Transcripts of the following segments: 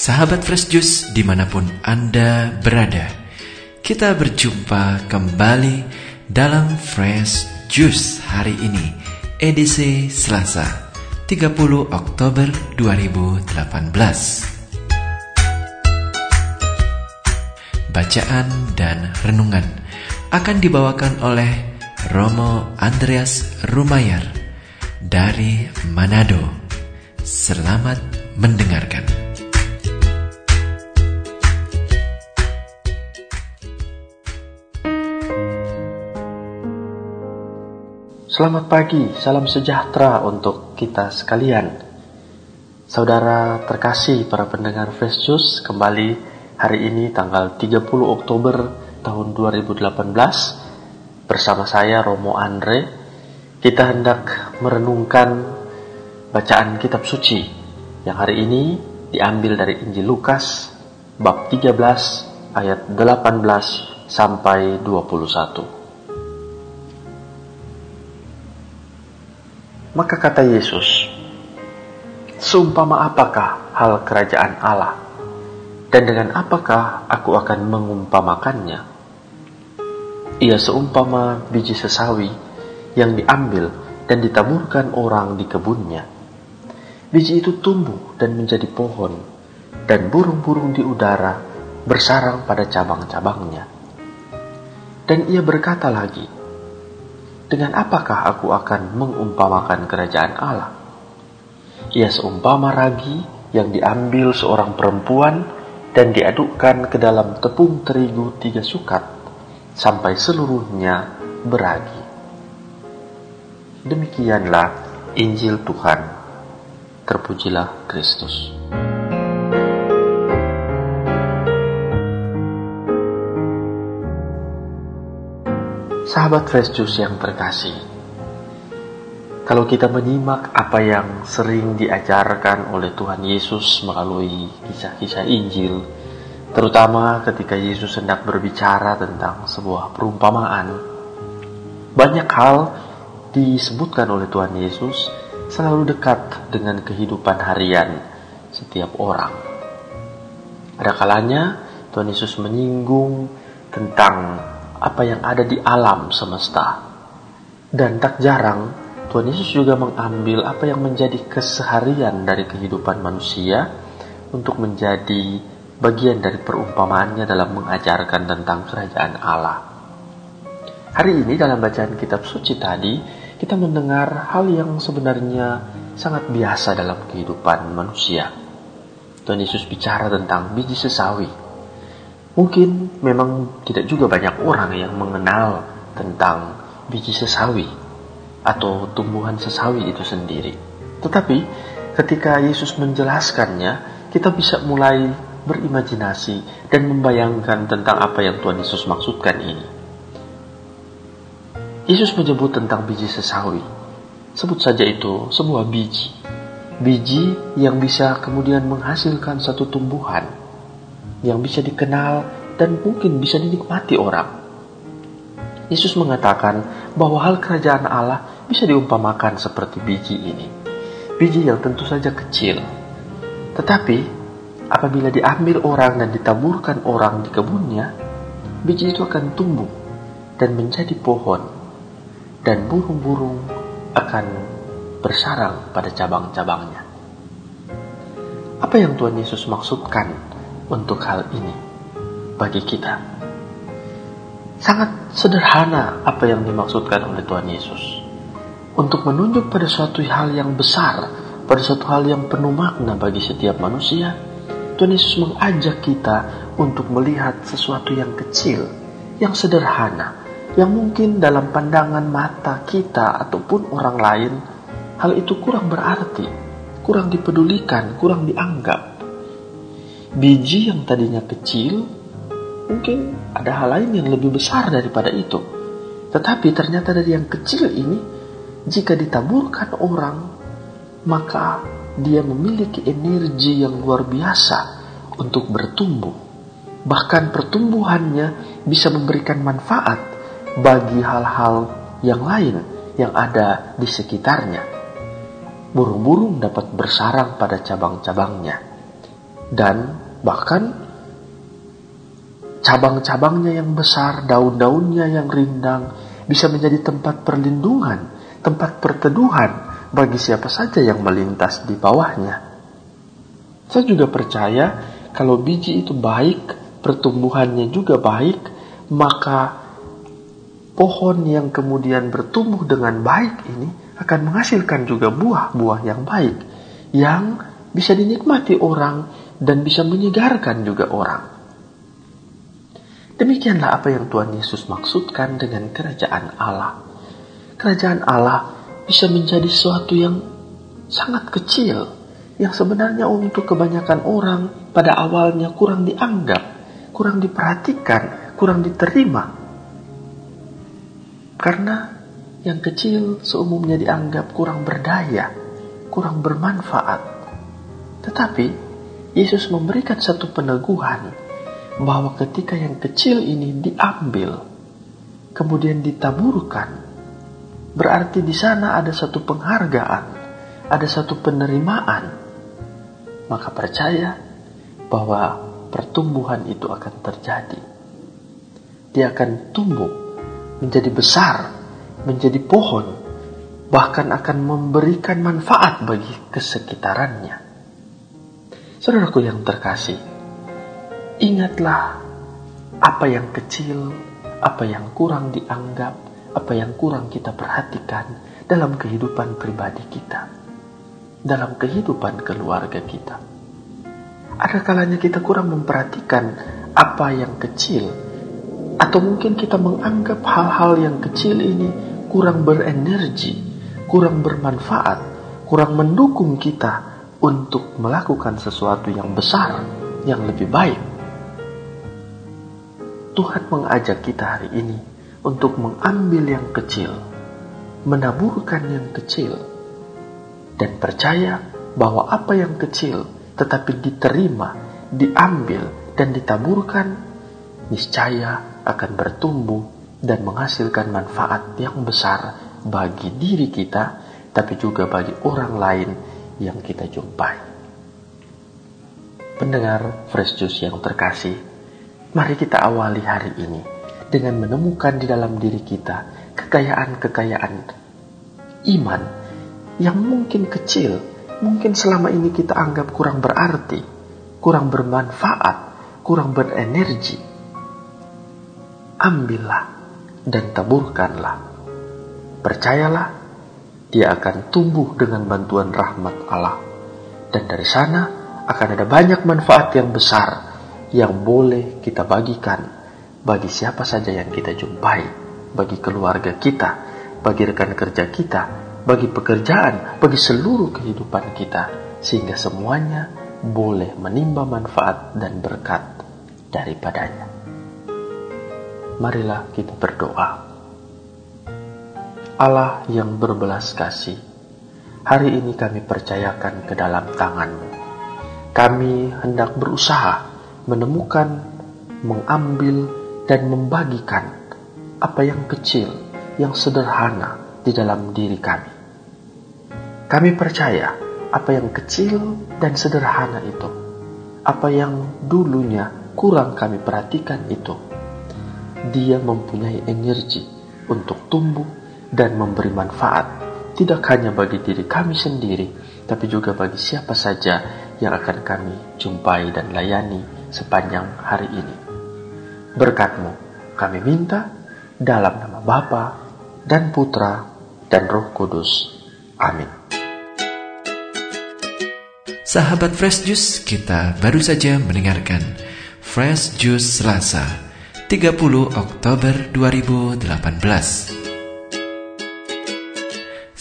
Sahabat Fresh Juice di mana pun Anda berada Kita berjumpa kembali dalam Fresh Juice hari ini Edisi Selasa 30 Oktober 2018 Bacaan dan renungan akan dibawakan oleh Romo Andreas Rumayar dari Manado. Selamat mendengarkan. Selamat pagi, salam sejahtera untuk kita sekalian. Saudara terkasih para pendengar Fresh Juice, kembali hari ini tanggal 30 Oktober tahun 2018 bersama saya Romo Andre. Kita hendak merenungkan bacaan kitab suci yang hari ini diambil dari Injil Lukas bab 13 ayat 18 sampai 21. Maka kata Yesus, Seumpama apakah hal kerajaan Allah? Dan dengan apakah aku akan mengumpamakannya? Ia seumpama biji sesawi yang diambil dan ditaburkan orang di kebunnya. Biji itu tumbuh dan menjadi pohon, dan burung-burung di udara bersarang pada cabang-cabangnya. Dan ia berkata lagi, dengan apakah aku akan mengumpamakan kerajaan Allah? Ia seumpama ragi yang diambil seorang perempuan dan diadukkan ke dalam tepung terigu tiga sukat sampai seluruhnya beragi. Demikianlah Injil Tuhan. Terpujilah Kristus. Sahabat Fresh Juice yang terkasih, kalau kita menyimak apa yang sering diajarkan oleh Tuhan Yesus melalui kisah-kisah Injil, terutama ketika Yesus hendak berbicara tentang sebuah perumpamaan, banyak hal disebutkan oleh Tuhan Yesus selalu dekat dengan kehidupan harian setiap orang. Ada kalanya Tuhan Yesus menyinggung tentang apa yang ada di alam semesta. Dan tak jarang Tuhan Yesus juga mengambil apa yang menjadi keseharian dari kehidupan manusia untuk menjadi bagian dari perumpamaannya dalam mengajarkan tentang kerajaan Allah. Hari ini dalam bacaan kitab suci tadi, kita mendengar hal yang sebenarnya sangat biasa dalam kehidupan manusia. Tuhan Yesus bicara tentang biji sesawi Mungkin memang tidak juga banyak orang yang mengenal tentang biji sesawi atau tumbuhan sesawi itu sendiri. Tetapi ketika Yesus menjelaskannya, kita bisa mulai berimajinasi dan membayangkan tentang apa yang Tuhan Yesus maksudkan ini. Yesus menyebut tentang biji sesawi. Sebut saja itu sebuah biji. Biji yang bisa kemudian menghasilkan satu tumbuhan yang bisa dikenal dan mungkin bisa dinikmati orang. Yesus mengatakan bahwa hal kerajaan Allah bisa diumpamakan seperti biji ini. Biji yang tentu saja kecil. Tetapi apabila diambil orang dan ditaburkan orang di kebunnya, biji itu akan tumbuh dan menjadi pohon dan burung-burung akan bersarang pada cabang-cabangnya. Apa yang Tuhan Yesus maksudkan untuk hal ini bagi kita. Sangat sederhana apa yang dimaksudkan oleh Tuhan Yesus. Untuk menunjuk pada suatu hal yang besar, pada suatu hal yang penuh makna bagi setiap manusia, Tuhan Yesus mengajak kita untuk melihat sesuatu yang kecil, yang sederhana, yang mungkin dalam pandangan mata kita ataupun orang lain, hal itu kurang berarti, kurang dipedulikan, kurang dianggap biji yang tadinya kecil, mungkin ada hal lain yang lebih besar daripada itu. Tetapi ternyata dari yang kecil ini, jika ditaburkan orang, maka dia memiliki energi yang luar biasa untuk bertumbuh. Bahkan pertumbuhannya bisa memberikan manfaat bagi hal-hal yang lain yang ada di sekitarnya. Burung-burung dapat bersarang pada cabang-cabangnya dan bahkan cabang-cabangnya yang besar, daun-daunnya yang rindang bisa menjadi tempat perlindungan, tempat perteduhan bagi siapa saja yang melintas di bawahnya. Saya juga percaya kalau biji itu baik, pertumbuhannya juga baik, maka pohon yang kemudian bertumbuh dengan baik ini akan menghasilkan juga buah-buah yang baik yang bisa dinikmati orang dan bisa menyegarkan juga orang. Demikianlah apa yang Tuhan Yesus maksudkan dengan kerajaan Allah. Kerajaan Allah bisa menjadi sesuatu yang sangat kecil, yang sebenarnya untuk kebanyakan orang pada awalnya kurang dianggap, kurang diperhatikan, kurang diterima. Karena yang kecil seumumnya dianggap kurang berdaya, kurang bermanfaat. Tetapi Yesus memberikan satu peneguhan bahwa ketika yang kecil ini diambil, kemudian ditaburkan, berarti di sana ada satu penghargaan, ada satu penerimaan. Maka percaya bahwa pertumbuhan itu akan terjadi. Dia akan tumbuh menjadi besar menjadi pohon, bahkan akan memberikan manfaat bagi kesekitarannya. Saudaraku yang terkasih, ingatlah apa yang kecil, apa yang kurang dianggap, apa yang kurang kita perhatikan dalam kehidupan pribadi kita, dalam kehidupan keluarga kita. Ada kalanya kita kurang memperhatikan apa yang kecil, atau mungkin kita menganggap hal-hal yang kecil ini kurang berenergi, kurang bermanfaat, kurang mendukung kita untuk melakukan sesuatu yang besar, yang lebih baik. Tuhan mengajak kita hari ini untuk mengambil yang kecil, menaburkan yang kecil, dan percaya bahwa apa yang kecil tetapi diterima, diambil, dan ditaburkan, niscaya akan bertumbuh dan menghasilkan manfaat yang besar bagi diri kita, tapi juga bagi orang lain yang kita jumpai. Pendengar Fresh Juice yang terkasih, mari kita awali hari ini dengan menemukan di dalam diri kita kekayaan-kekayaan iman yang mungkin kecil, mungkin selama ini kita anggap kurang berarti, kurang bermanfaat, kurang berenergi. Ambillah dan taburkanlah. Percayalah, dia akan tumbuh dengan bantuan rahmat Allah. Dan dari sana akan ada banyak manfaat yang besar yang boleh kita bagikan bagi siapa saja yang kita jumpai, bagi keluarga kita, bagi rekan kerja kita, bagi pekerjaan, bagi seluruh kehidupan kita, sehingga semuanya boleh menimba manfaat dan berkat daripadanya marilah kita berdoa. Allah yang berbelas kasih, hari ini kami percayakan ke dalam tanganmu. Kami hendak berusaha menemukan, mengambil, dan membagikan apa yang kecil, yang sederhana di dalam diri kami. Kami percaya apa yang kecil dan sederhana itu, apa yang dulunya kurang kami perhatikan itu, dia mempunyai energi untuk tumbuh dan memberi manfaat, tidak hanya bagi diri kami sendiri, tapi juga bagi siapa saja yang akan kami jumpai dan layani sepanjang hari ini. Berkatmu kami minta dalam nama Bapa dan Putra dan Roh Kudus. Amin. Sahabat Fresh Juice, kita baru saja mendengarkan Fresh Juice Selasa 30 Oktober 2018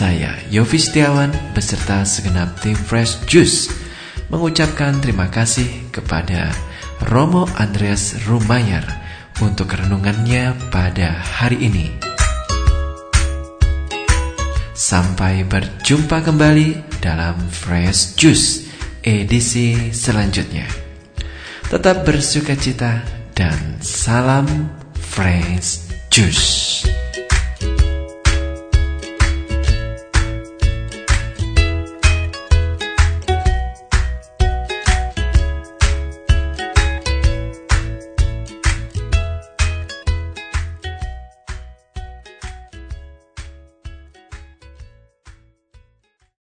Saya Yofi Setiawan beserta segenap tim Fresh Juice mengucapkan terima kasih kepada Romo Andreas Rumayar untuk renungannya pada hari ini. Sampai berjumpa kembali dalam Fresh Juice edisi selanjutnya. Tetap bersuka cita dan salam fresh juice.